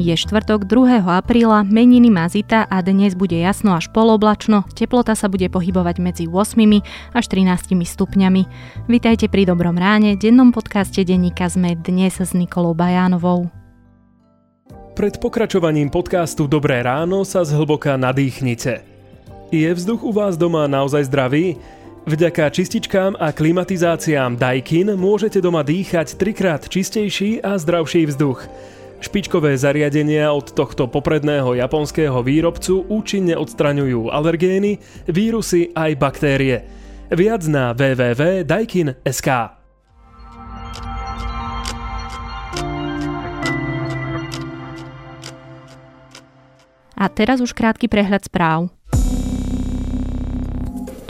Je štvrtok 2. apríla, meniny má Zita a dnes bude jasno až poloblačno, teplota sa bude pohybovať medzi 8 až 13 stupňami. Vitajte pri Dobrom ráne, dennom podcaste denníka sme dnes s Nikolou Bajánovou. Pred pokračovaním podcastu Dobré ráno sa zhlboka nadýchnite. Je vzduch u vás doma naozaj zdravý? Vďaka čističkám a klimatizáciám Daikin môžete doma dýchať trikrát čistejší a zdravší vzduch. Špičkové zariadenia od tohto popredného japonského výrobcu účinne odstraňujú alergény, vírusy aj baktérie. Viac na www.daikin.sk A teraz už krátky prehľad správ.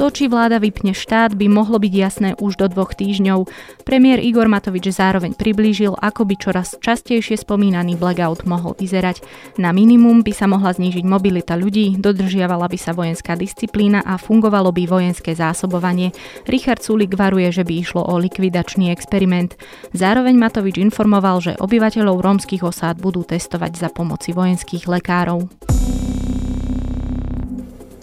To, či vláda vypne štát, by mohlo byť jasné už do dvoch týždňov. Premiér Igor Matovič zároveň priblížil, ako by čoraz častejšie spomínaný blackout mohol vyzerať. Na minimum by sa mohla znížiť mobilita ľudí, dodržiavala by sa vojenská disciplína a fungovalo by vojenské zásobovanie. Richard Sulik varuje, že by išlo o likvidačný experiment. Zároveň Matovič informoval, že obyvateľov rómskych osád budú testovať za pomoci vojenských lekárov.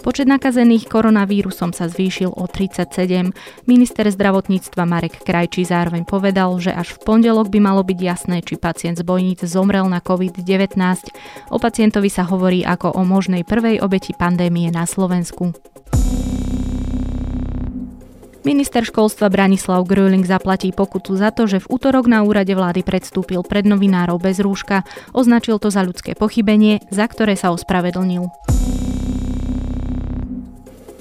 Počet nakazených koronavírusom sa zvýšil o 37. Minister zdravotníctva Marek Krajčí zároveň povedal, že až v pondelok by malo byť jasné, či pacient z bojníc zomrel na COVID-19. O pacientovi sa hovorí ako o možnej prvej obeti pandémie na Slovensku. Minister školstva Branislav Gröling zaplatí pokutu za to, že v útorok na úrade vlády predstúpil pred novinárov bez rúška. Označil to za ľudské pochybenie, za ktoré sa ospravedlnil.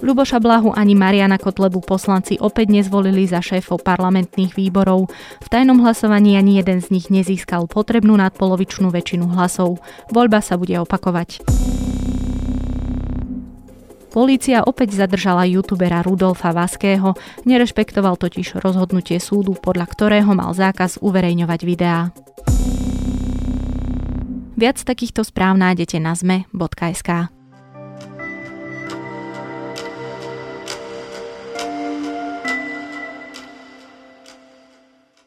Ľuboša Blahu ani Mariana Kotlebu poslanci opäť nezvolili za šéfov parlamentných výborov. V tajnom hlasovaní ani jeden z nich nezískal potrebnú nadpolovičnú väčšinu hlasov. Voľba sa bude opakovať. Polícia opäť zadržala youtubera Rudolfa Vaského, nerešpektoval totiž rozhodnutie súdu, podľa ktorého mal zákaz uverejňovať videá. Viac takýchto správ nájdete na zme.sk.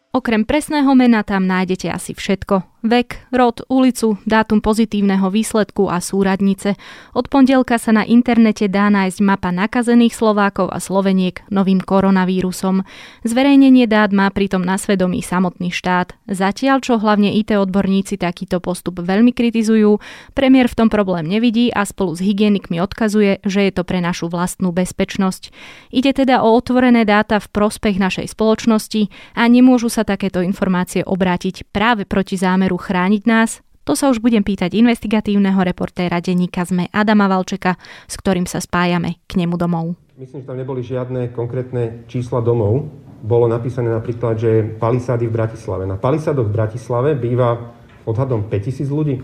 Okrem presného mena tam nájdete asi všetko. Vek, rod, ulicu, dátum pozitívneho výsledku a súradnice. Od pondelka sa na internete dá nájsť mapa nakazených Slovákov a Sloveniek novým koronavírusom. Zverejnenie dát má pritom na svedomí samotný štát. Zatiaľ, čo hlavne IT odborníci takýto postup veľmi kritizujú, premiér v tom problém nevidí a spolu s hygienikmi odkazuje, že je to pre našu vlastnú bezpečnosť. Ide teda o otvorené dáta v prospech našej spoločnosti a nemôžu sa takéto informácie obrátiť práve proti zámeru zámeru chrániť nás? To sa už budem pýtať investigatívneho reportéra denníka ZME Adama Valčeka, s ktorým sa spájame k nemu domov. Myslím, že tam neboli žiadne konkrétne čísla domov. Bolo napísané napríklad, že palisády v Bratislave. Na palisádoch v Bratislave býva odhadom 5000 ľudí.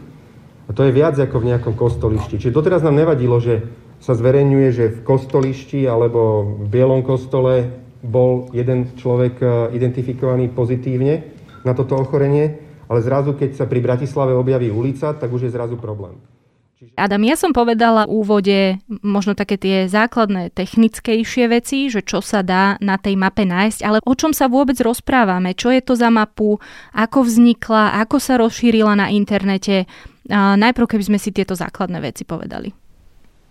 A to je viac ako v nejakom kostolišti. Čiže doteraz nám nevadilo, že sa zverejňuje, že v kostolišti alebo v Bielom kostole bol jeden človek eh, identifikovaný pozitívne na toto ochorenie ale zrazu, keď sa pri Bratislave objaví ulica, tak už je zrazu problém. Adam, ja som povedala v úvode možno také tie základné technickejšie veci, že čo sa dá na tej mape nájsť, ale o čom sa vôbec rozprávame, čo je to za mapu, ako vznikla, ako sa rozšírila na internete. A najprv, keby sme si tieto základné veci povedali.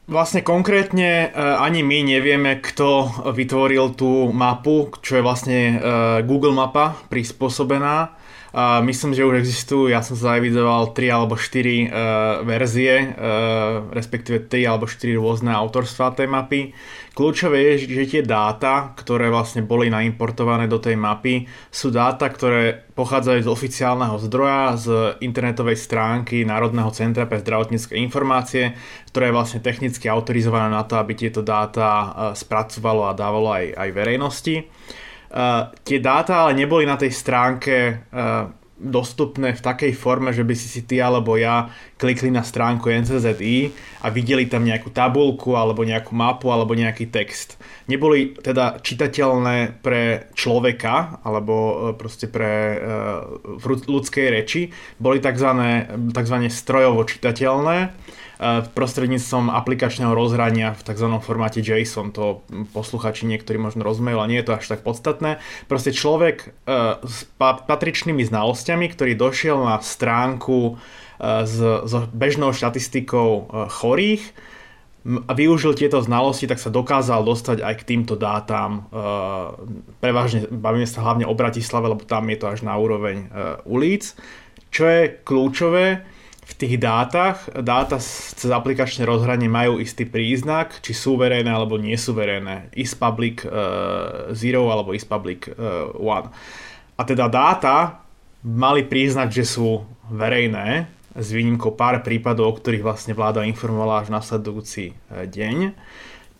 Vlastne konkrétne e, ani my nevieme, kto vytvoril tú mapu, čo je vlastne e, Google mapa prispôsobená Myslím, že už existujú, ja som zaevidoval 3 alebo 4 uh, verzie, uh, respektíve 3 alebo 4 rôzne autorstva tej mapy. Kľúčové je, že tie dáta, ktoré vlastne boli naimportované do tej mapy, sú dáta, ktoré pochádzajú z oficiálneho zdroja, z internetovej stránky Národného centra pre zdravotnícke informácie, ktoré je vlastne technicky autorizované na to, aby tieto dáta uh, spracovalo a dávalo aj, aj verejnosti. Uh, tie dáta ale neboli na tej stránke uh, dostupné v takej forme, že by si si ty alebo ja klikli na stránku NCZI a videli tam nejakú tabulku alebo nejakú mapu alebo nejaký text. Neboli teda čitateľné pre človeka alebo uh, proste pre uh, ľudskej reči, boli tzv. strojovo čitateľné prostredníctvom aplikačného rozhrania v tzv. formáte JSON. To posluchači niektorí možno rozumejú, ale nie je to až tak podstatné. Proste človek e, s patričnými znalosťami, ktorý došiel na stránku s, s bežnou štatistikou chorých a využil tieto znalosti, tak sa dokázal dostať aj k týmto dátam. Prevažne bavíme sa hlavne o Bratislave, lebo tam je to až na úroveň ulic. Čo je kľúčové, v tých dátach, dáta cez aplikačné rozhranie majú istý príznak, či sú verejné alebo nie sú verejné. Is public uh, zero alebo is public uh, one. A teda dáta mali príznak, že sú verejné, s výnimkou pár prípadov, o ktorých vlastne vláda informovala až nasledujúci uh, deň.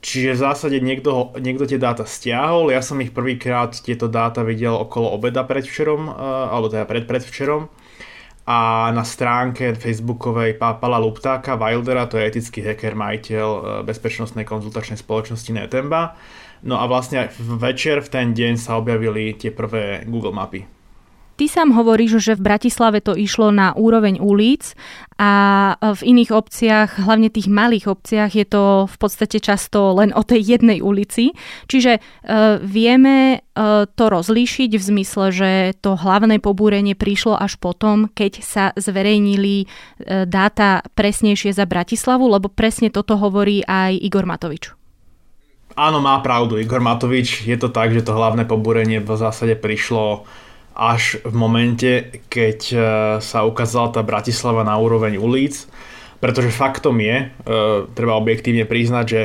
Čiže v zásade niekto, niekto tie dáta stiahol, ja som ich prvýkrát tieto dáta videl okolo obeda predvčerom, alebo teda pred predvčerom a na stránke facebookovej Pala Luptáka Wildera, to je etický hacker, majiteľ e, bezpečnostnej konzultačnej spoločnosti Netemba. No a vlastne večer v ten deň sa objavili tie prvé Google mapy. Ty sám hovoríš, že v Bratislave to išlo na úroveň ulic a v iných obciach, hlavne tých malých obciach, je to v podstate často len o tej jednej ulici. Čiže e, vieme e, to rozlíšiť v zmysle, že to hlavné pobúrenie prišlo až potom, keď sa zverejnili e, dáta presnejšie za Bratislavu, lebo presne toto hovorí aj Igor Matovič. Áno, má pravdu Igor Matovič. Je to tak, že to hlavné pobúrenie v zásade prišlo až v momente, keď e, sa ukázala tá Bratislava na úroveň ulic, pretože faktom je, e, treba objektívne priznať, že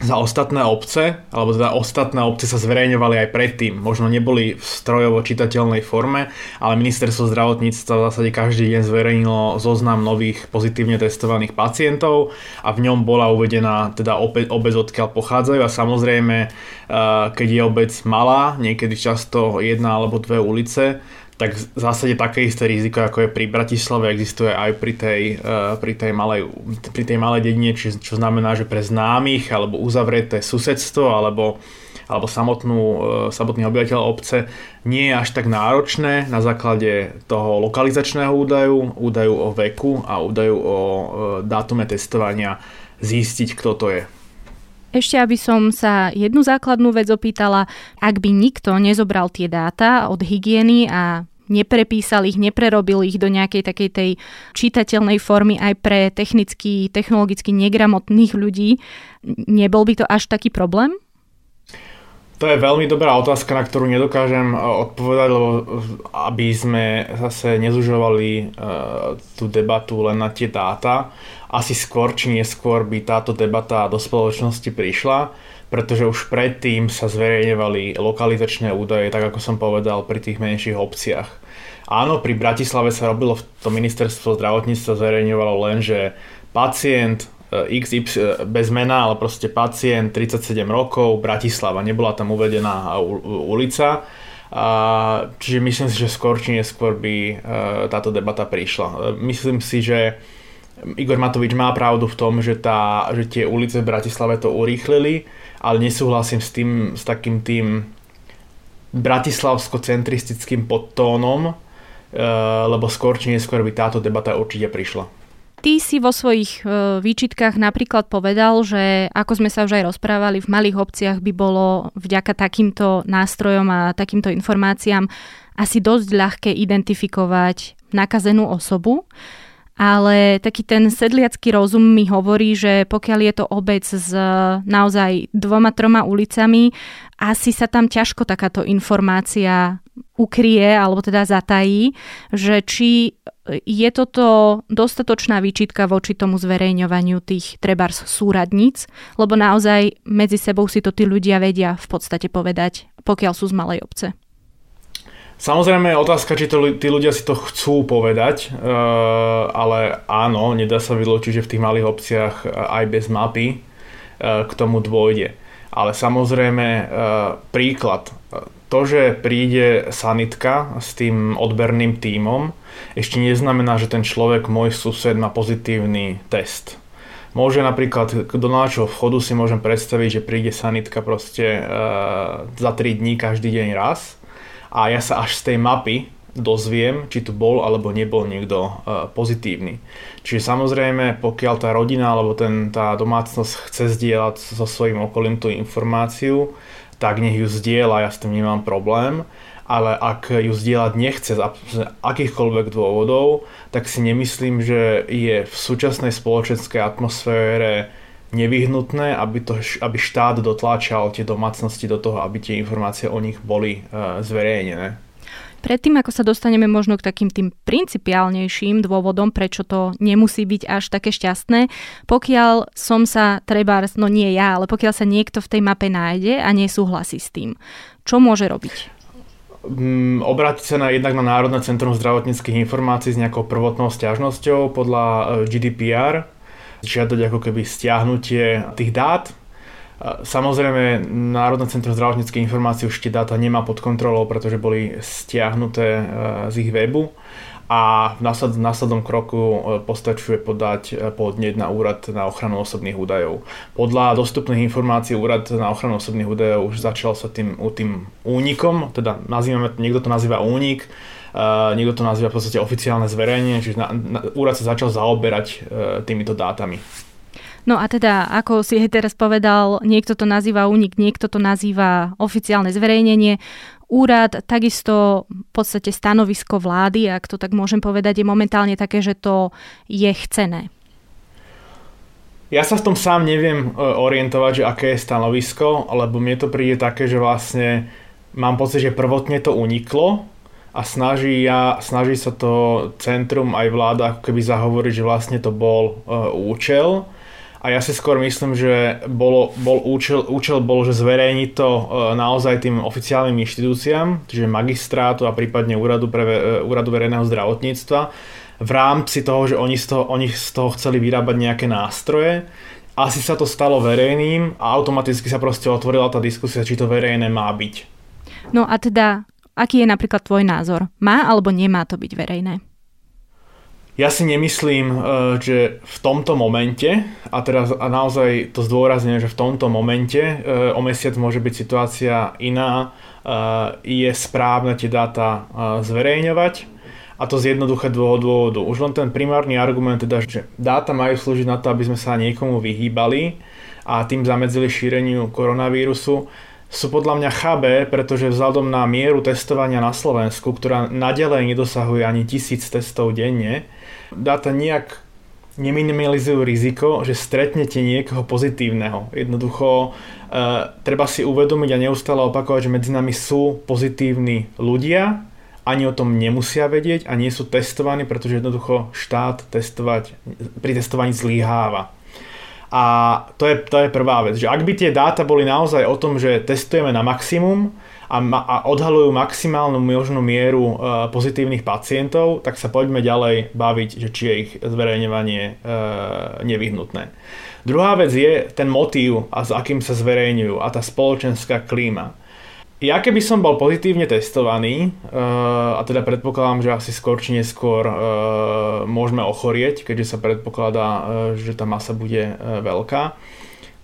za ostatné obce, alebo teda ostatné obce sa zverejňovali aj predtým. Možno neboli v strojovo čitateľnej forme, ale ministerstvo zdravotníctva v zásade každý deň zverejnilo zoznam nových pozitívne testovaných pacientov a v ňom bola uvedená teda obec, obec odkiaľ pochádzajú a samozrejme, eh, keď je obec malá, niekedy často jedna alebo dve ulice, tak v zásade také isté riziko, ako je pri Bratislave, existuje aj pri tej, uh, pri tej, malej, pri tej malej dedine, čo, čo znamená, že pre známych alebo uzavreté susedstvo alebo, alebo samotnú, uh, samotný obyvateľ obce nie je až tak náročné na základe toho lokalizačného údaju, údaju o veku a údaju o uh, dátume testovania zistiť, kto to je. Ešte aby som sa jednu základnú vec opýtala, ak by nikto nezobral tie dáta od hygieny a neprepísal ich, neprerobil ich do nejakej takej tej čitateľnej formy aj pre technicky, technologicky negramotných ľudí. Nebol by to až taký problém? To je veľmi dobrá otázka, na ktorú nedokážem e, odpovedať, lebo aby sme zase nezužovali uh, tú debatu len na tie dáta. Asi skôr či neskôr by táto debata do spoločnosti prišla pretože už predtým sa zverejňovali lokalizačné údaje, tak ako som povedal, pri tých menších obciach. Áno, pri Bratislave sa robilo, to ministerstvo zdravotníctva zverejňovalo len, že pacient XY eh, bez mena, ale proste pacient 37 rokov, Bratislava, nebola tam uvedená ulica. A, čiže myslím si, že skôr či neskôr by e, táto debata prišla. Myslím si, že Igor Matovič má pravdu v tom, že, tá, že tie ulice v Bratislave to urýchlili, ale nesúhlasím s tým, s takým tým bratislavsko-centristickým podtónom, lebo skôr či neskôr by táto debata určite prišla. Ty si vo svojich e, výčitkách napríklad povedal, že ako sme sa už aj rozprávali, v malých obciach by bolo vďaka takýmto nástrojom a takýmto informáciám asi dosť ľahké identifikovať nakazenú osobu ale taký ten sedliacký rozum mi hovorí, že pokiaľ je to obec s naozaj dvoma, troma ulicami, asi sa tam ťažko takáto informácia ukrie alebo teda zatají, že či je toto dostatočná výčitka voči tomu zverejňovaniu tých trebárs súradníc, lebo naozaj medzi sebou si to tí ľudia vedia v podstate povedať, pokiaľ sú z malej obce. Samozrejme je otázka, či to, tí ľudia si to chcú povedať, uh, ale áno, nedá sa vylúčiť, že v tých malých obciach uh, aj bez mapy uh, k tomu dôjde. Ale samozrejme príklad, to, že príde sanitka s tým odberným tímom, ešte neznamená, že ten človek, môj sused, má pozitívny test. Môže napríklad do nášho vchodu si môžem predstaviť, že príde sanitka proste uh, za 3 dní každý deň raz a ja sa až z tej mapy dozviem, či tu bol alebo nebol niekto uh, pozitívny. Čiže samozrejme, pokiaľ tá rodina alebo ten, tá domácnosť chce zdieľať so svojím okolím tú informáciu, tak nech ju zdieľa, ja s tým nemám problém. ale ak ju zdieľať nechce z akýchkoľvek dôvodov, tak si nemyslím, že je v súčasnej spoločenskej atmosfére nevyhnutné, aby, to, aby štát dotláčal tie domácnosti do toho, aby tie informácie o nich boli uh, zverejnené. Predtým, ako sa dostaneme možno k takým tým principiálnejším dôvodom, prečo to nemusí byť až také šťastné, pokiaľ som sa treba, no nie ja, ale pokiaľ sa niekto v tej mape nájde a nesúhlasí s tým, čo môže robiť? Mm, obrátiť sa na, jednak na Národné centrum zdravotníckých informácií s nejakou prvotnou stiažnosťou podľa e, GDPR, žiadať ako keby stiahnutie tých dát. Samozrejme, Národné centrum zdravotníckej informácií už tie dáta nemá pod kontrolou, pretože boli stiahnuté e, z ich webu a v násled, následnom kroku e, postačuje podať e, podnet na úrad na ochranu osobných údajov. Podľa dostupných informácií úrad na ochranu osobných údajov už začal sa tým, tým únikom, teda nazývame, niekto to nazýva únik, Uh, niekto to nazýva v podstate oficiálne zverejnenie, čiže na, na, úrad sa začal zaoberať uh, týmito dátami. No a teda, ako si teraz povedal, niekto to nazýva únik, niekto to nazýva oficiálne zverejnenie. Úrad, takisto v podstate stanovisko vlády, ak to tak môžem povedať, je momentálne také, že to je chcené. Ja sa v tom sám neviem e, orientovať, že aké je stanovisko, lebo mne to príde také, že vlastne mám pocit, že prvotne to uniklo a snaží, ja, snaží sa to centrum aj vláda ako keby zahovoriť, že vlastne to bol uh, účel. A ja si skôr myslím, že bolo, bol účel, účel bol, že zverejniť to uh, naozaj tým oficiálnym inštitúciám, čiže magistrátu a prípadne úradu, pre, uh, úradu verejného zdravotníctva, v rámci toho, že oni z toho, oni z toho chceli vyrábať nejaké nástroje. Asi sa to stalo verejným a automaticky sa proste otvorila tá diskusia, či to verejné má byť. No a teda Aký je napríklad tvoj názor? Má alebo nemá to byť verejné? Ja si nemyslím, eh, že v tomto momente, a teraz a naozaj to zdôrazňujem, že v tomto momente eh, o mesiac môže byť situácia iná, eh, je správne tie dáta zverejňovať. A to z jednoduchého dôvodu. Už len ten primárny argument, teda, že dáta majú slúžiť na to, aby sme sa niekomu vyhýbali a tým zamedzili šíreniu koronavírusu, sú podľa mňa chabé, pretože vzhľadom na mieru testovania na Slovensku, ktorá nadalej nedosahuje ani tisíc testov denne, dáta nejak neminimalizujú riziko, že stretnete niekoho pozitívneho. Jednoducho e, treba si uvedomiť a neustále opakovať, že medzi nami sú pozitívni ľudia, ani o tom nemusia vedieť a nie sú testovaní, pretože jednoducho štát testovať, pri testovaní zlyháva. A to je, to je prvá vec, že ak by tie dáta boli naozaj o tom, že testujeme na maximum a, ma, a odhalujú maximálnu možnú mieru e, pozitívnych pacientov, tak sa poďme ďalej baviť, že či je ich zverejňovanie e, nevyhnutné. Druhá vec je ten motív, a s akým sa zverejňujú a tá spoločenská klíma. Ja keby som bol pozitívne testovaný, uh, a teda predpokladám, že asi skôr či neskôr môžeme ochorieť, keďže sa predpokladá, že tá masa bude veľká,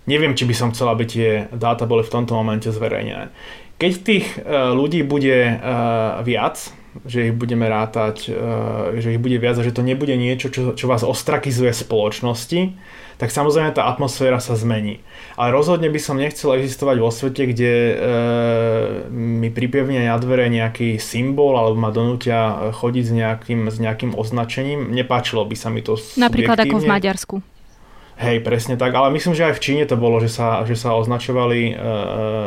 neviem, či by som chcel, aby tie dáta boli v tomto momente zverejnené. Keď tých uh, ľudí bude uh, viac, že ich budeme rátať, uh, že ich bude viac a že to nebude niečo, čo, čo vás ostrakizuje spoločnosti, tak samozrejme tá atmosféra sa zmení. Ale rozhodne by som nechcel existovať vo svete, kde e, mi pripevnia na dvere nejaký symbol alebo ma donútia chodiť s nejakým, s nejakým označením. Nepáčilo by sa mi to Napríklad ako v Maďarsku. Hej, presne tak, ale myslím, že aj v Číne to bolo, že sa, že sa označovali e,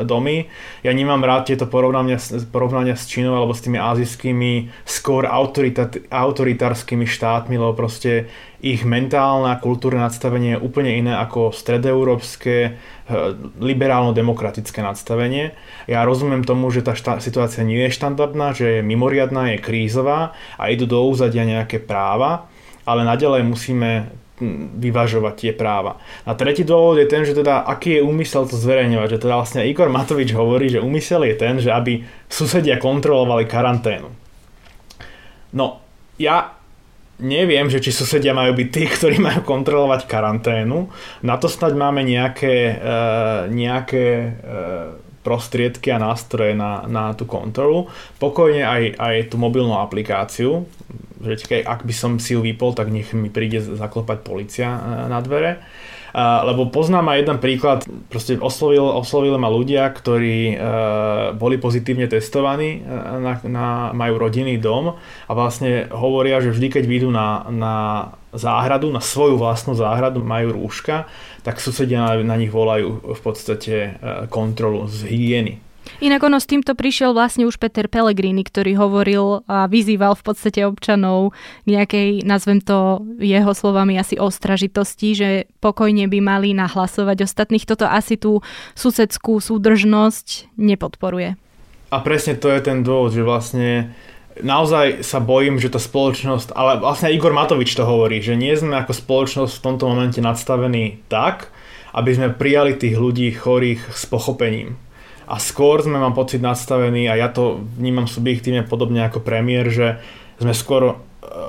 domy. Ja nemám rád tieto porovnania, porovnania s Čínou alebo s tými azijskými skôr autorita, autoritárskymi štátmi, lebo proste ich mentálne a kultúrne nadstavenie je úplne iné ako stredoeurópske e, liberálno-demokratické nadstavenie. Ja rozumiem tomu, že tá šta- situácia nie je štandardná, že je mimoriadná, je krízová a idú do úzadia nejaké práva, ale naďalej musíme vyvažovať tie práva. A tretí dôvod je ten, že teda aký je úmysel to zverejňovať, že teda vlastne Igor Matovič hovorí, že úmysel je ten, že aby susedia kontrolovali karanténu. No, ja neviem, že či susedia majú byť tí, ktorí majú kontrolovať karanténu. Na to snať máme nejaké, uh, nejaké uh, prostriedky a nástroje na, na tú kontrolu. Pokojne aj, aj tú mobilnú aplikáciu, že ak by som si ju vypol, tak nech mi príde zaklopať policia e, na dvere. Uh, lebo poznám aj jeden príklad, proste oslovil, oslovili ma ľudia, ktorí uh, boli pozitívne testovaní, uh, na, na, majú rodinný dom a vlastne hovoria, že vždy, keď vyjdú na, na záhradu, na svoju vlastnú záhradu, majú rúška, tak susedia na, na nich volajú v podstate uh, kontrolu z hygieny. Inak ono s týmto prišiel vlastne už Peter Pellegrini, ktorý hovoril a vyzýval v podstate občanov nejakej, nazvem to jeho slovami asi ostražitosti, že pokojne by mali nahlasovať ostatných. Toto asi tú susedskú súdržnosť nepodporuje. A presne to je ten dôvod, že vlastne naozaj sa bojím, že tá spoločnosť, ale vlastne Igor Matovič to hovorí, že nie sme ako spoločnosť v tomto momente nadstavení tak, aby sme prijali tých ľudí chorých s pochopením a skôr sme, mám pocit, nastavení a ja to vnímam subjektívne podobne ako premiér, že sme skôr e,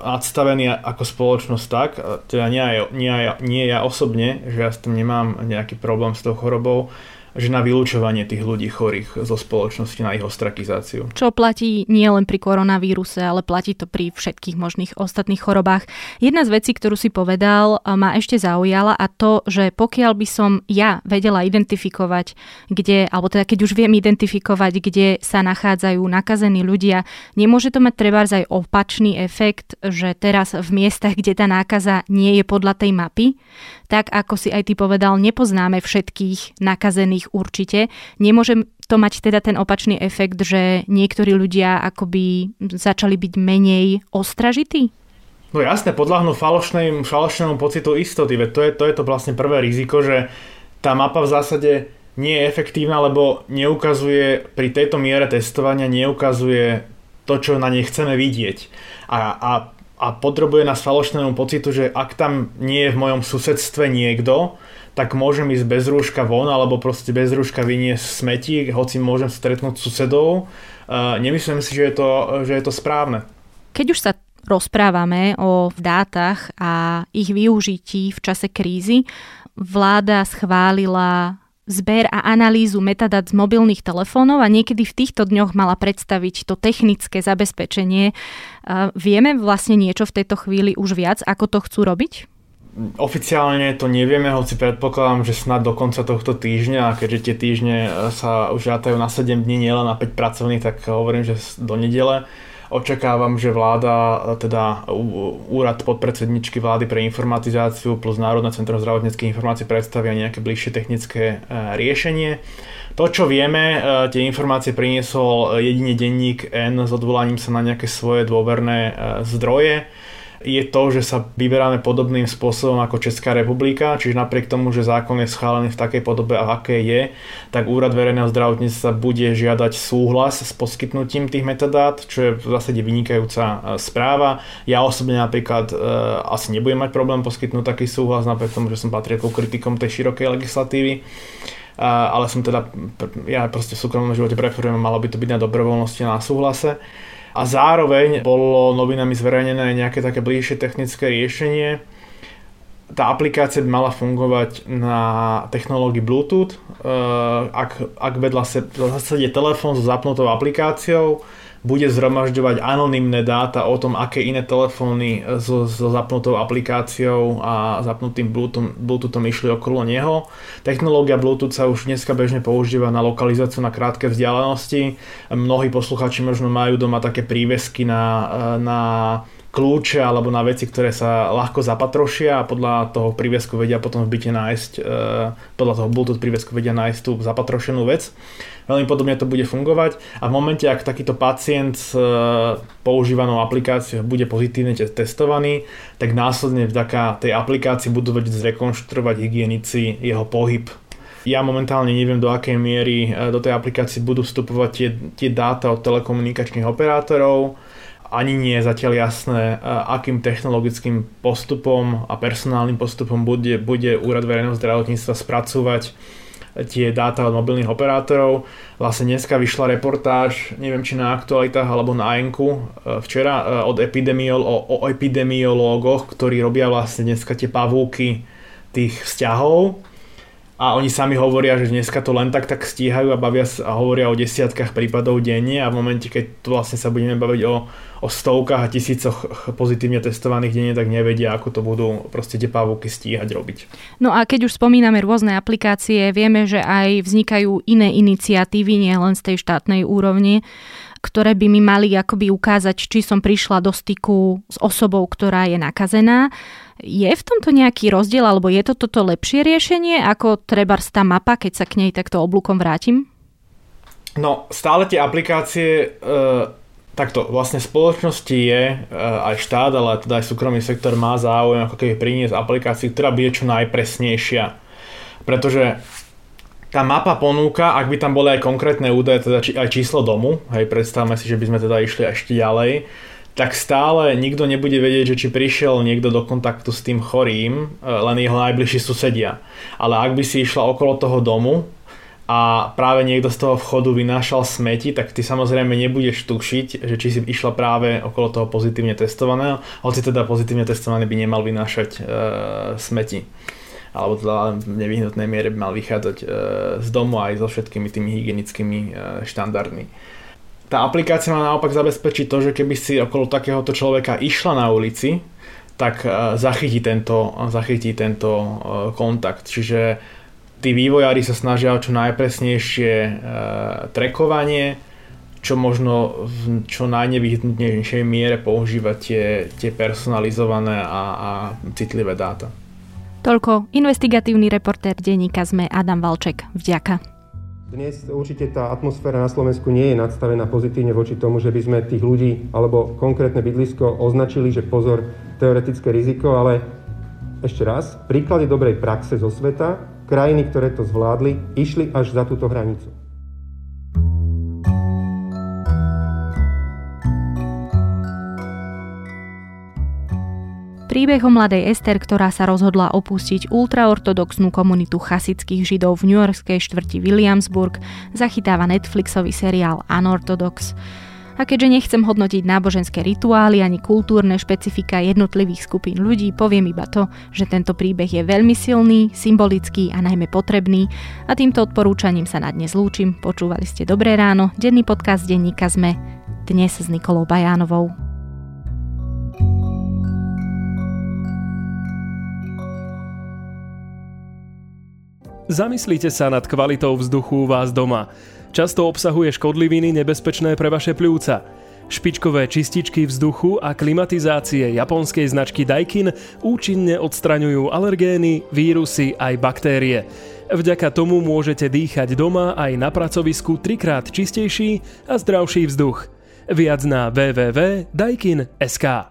nadstavení ako spoločnosť tak, teda nie, nie, nie ja osobne, že ja s tým nemám nejaký problém s tou chorobou, že na vylúčovanie tých ľudí chorých zo spoločnosti, na ich ostrakizáciu. Čo platí nie len pri koronavíruse, ale platí to pri všetkých možných ostatných chorobách. Jedna z vecí, ktorú si povedal, ma ešte zaujala a to, že pokiaľ by som ja vedela identifikovať, kde, alebo teda keď už viem identifikovať, kde sa nachádzajú nakazení ľudia, nemôže to mať treba aj opačný efekt, že teraz v miestach, kde tá nákaza nie je podľa tej mapy, tak ako si aj ty povedal, nepoznáme všetkých nakazených určite. Nemôžem to mať teda ten opačný efekt, že niektorí ľudia akoby začali byť menej ostražití? No jasne, podľahnú falošnému, falošnému pocitu istoty, veď to je, to je to vlastne prvé riziko, že tá mapa v zásade nie je efektívna, lebo neukazuje pri tejto miere testovania, neukazuje to, čo na nej chceme vidieť. A, a a podrobuje nás falošnému pocitu, že ak tam nie je v mojom susedstve niekto, tak môžem ísť bez rúška von, alebo proste bez rúška vyniesť smeti, hoci môžem stretnúť susedov. Uh, nemyslím si, že je, to, že je to správne. Keď už sa rozprávame o dátach a ich využití v čase krízy, vláda schválila zber a analýzu metadát z mobilných telefónov a niekedy v týchto dňoch mala predstaviť to technické zabezpečenie. Vieme vlastne niečo v tejto chvíli už viac, ako to chcú robiť? Oficiálne to nevieme, hoci predpokladám, že snad do konca tohto týždňa, a keďže tie týždne sa už rátajú na 7 dní, nielen na 5 pracovných, tak hovorím, že do nedele Očakávam, že vláda, teda úrad podpredsedničky vlády pre informatizáciu plus Národné centrum zdravotníckých informácií predstavia nejaké bližšie technické e, riešenie. To, čo vieme, e, tie informácie priniesol jedine denník N s odvolaním sa na nejaké svoje dôverné e, zdroje je to, že sa vyberáme podobným spôsobom ako Česká republika, čiže napriek tomu, že zákon je schválený v takej podobe, a aké je, tak Úrad verejného zdravotníctva bude žiadať súhlas s poskytnutím tých metadát, čo je v zásade vynikajúca e, správa. Ja osobne napríklad e, asi nebudem mať problém poskytnúť taký súhlas, napriek tomu, že som patril ku kritikom tej širokej legislatívy. Ale som teda, ja proste v súkromnom živote preferujem, malo by to byť na dobrovoľnosti na súhlase a zároveň bolo novinami zverejnené nejaké také bližšie technické riešenie. Tá aplikácia by mala fungovať na technológii Bluetooth. Eh, ak, ak vedľa v zásade telefón so zapnutou aplikáciou, bude zhromažďovať anonymné dáta o tom, aké iné telefóny so, so zapnutou aplikáciou a zapnutým Bluetooth, Bluetoothom išli okolo neho. Technológia Bluetooth sa už dneska bežne používa na lokalizáciu na krátke vzdialenosti. Mnohí posluchači možno majú doma také prívesky na, na kľúče alebo na veci, ktoré sa ľahko zapatrošia a podľa toho prívesku vedia potom v byte nájsť, e, podľa toho Bluetooth prívesku vedia nájsť tú zapatrošenú vec. Veľmi podobne to bude fungovať a v momente, ak takýto pacient s e, používanou aplikáciou bude pozitívne testovaný, tak následne vďaka tej aplikácii budú vedieť zrekonštruovať hygienici jeho pohyb ja momentálne neviem, do akej miery e, do tej aplikácie budú vstupovať tie, tie dáta od telekomunikačných operátorov, ani nie je zatiaľ jasné, akým technologickým postupom a personálnym postupom bude, bude Úrad verejného zdravotníctva spracúvať tie dáta od mobilných operátorov. Vlastne dneska vyšla reportáž, neviem či na aktualitách alebo na Enku, e, včera e, od epidemiol, o, o epidemiológoch, ktorí robia vlastne dneska tie pavúky tých vzťahov a oni sami hovoria, že dneska to len tak tak stíhajú a bavia a hovoria o desiatkách prípadov denne a v momente, keď tu vlastne sa budeme baviť o, o stovkách a tisícoch pozitívne testovaných denne, tak nevedia, ako to budú proste tie pavúky stíhať robiť. No a keď už spomíname rôzne aplikácie, vieme, že aj vznikajú iné iniciatívy, nie len z tej štátnej úrovni ktoré by mi mali akoby ukázať, či som prišla do styku s osobou, ktorá je nakazená. Je v tomto nejaký rozdiel, alebo je to toto lepšie riešenie, ako treba tá mapa, keď sa k nej takto oblúkom vrátim? No, stále tie aplikácie, e, takto, vlastne spoločnosti je, e, aj štát, ale teda aj súkromný sektor má záujem ako keby priniesť aplikáciu, ktorá bude čo najpresnejšia. Pretože tá mapa ponúka, ak by tam boli aj konkrétne údaje, teda aj číslo domu, hej, predstavme si, že by sme teda išli ešte ďalej, tak stále nikto nebude vedieť, že či prišiel niekto do kontaktu s tým chorým, e, len jeho najbližší susedia. Ale ak by si išla okolo toho domu a práve niekto z toho vchodu vynášal smeti, tak ty samozrejme nebudeš tušiť, že či si išla práve okolo toho pozitívne testovaného, hoci teda pozitívne testovaný by nemal vynášať e, smeti alebo teda v nevyhnutnej miere by mal vychádzať e, z domu aj so všetkými tými hygienickými e, štandardmi. Tá aplikácia má naopak zabezpečiť to, že keby si okolo takéhoto človeka išla na ulici, tak e, zachytí tento, zachytí tento e, kontakt. Čiže tí vývojári sa snažia o čo najpresnejšie e, trekovanie, čo možno v čo najnevyhnutnejšej miere používať tie, tie personalizované a, a citlivé dáta. Toľko investigatívny reportér denníka ZME Adam Valček. Vďaka. Dnes určite tá atmosféra na Slovensku nie je nadstavená pozitívne voči tomu, že by sme tých ľudí alebo konkrétne bydlisko označili, že pozor, teoretické riziko, ale ešte raz, príklady dobrej praxe zo sveta, krajiny, ktoré to zvládli, išli až za túto hranicu. Príbeh o mladej Ester, ktorá sa rozhodla opustiť ultraortodoxnú komunitu chasických židov v newyorskej štvrti Williamsburg, zachytáva Netflixový seriál Unorthodox. A keďže nechcem hodnotiť náboženské rituály ani kultúrne špecifika jednotlivých skupín ľudí, poviem iba to, že tento príbeh je veľmi silný, symbolický a najmä potrebný a týmto odporúčaním sa na dnes lúčim. Počúvali ste Dobré ráno, denný podcast denníka ZME, dnes s Nikolou Bajánovou. Zamyslite sa nad kvalitou vzduchu u vás doma. Často obsahuje škodliviny nebezpečné pre vaše pľúca. Špičkové čističky vzduchu a klimatizácie japonskej značky Daikin účinne odstraňujú alergény, vírusy aj baktérie. Vďaka tomu môžete dýchať doma aj na pracovisku trikrát čistejší a zdravší vzduch. Viac na www.daikin.sk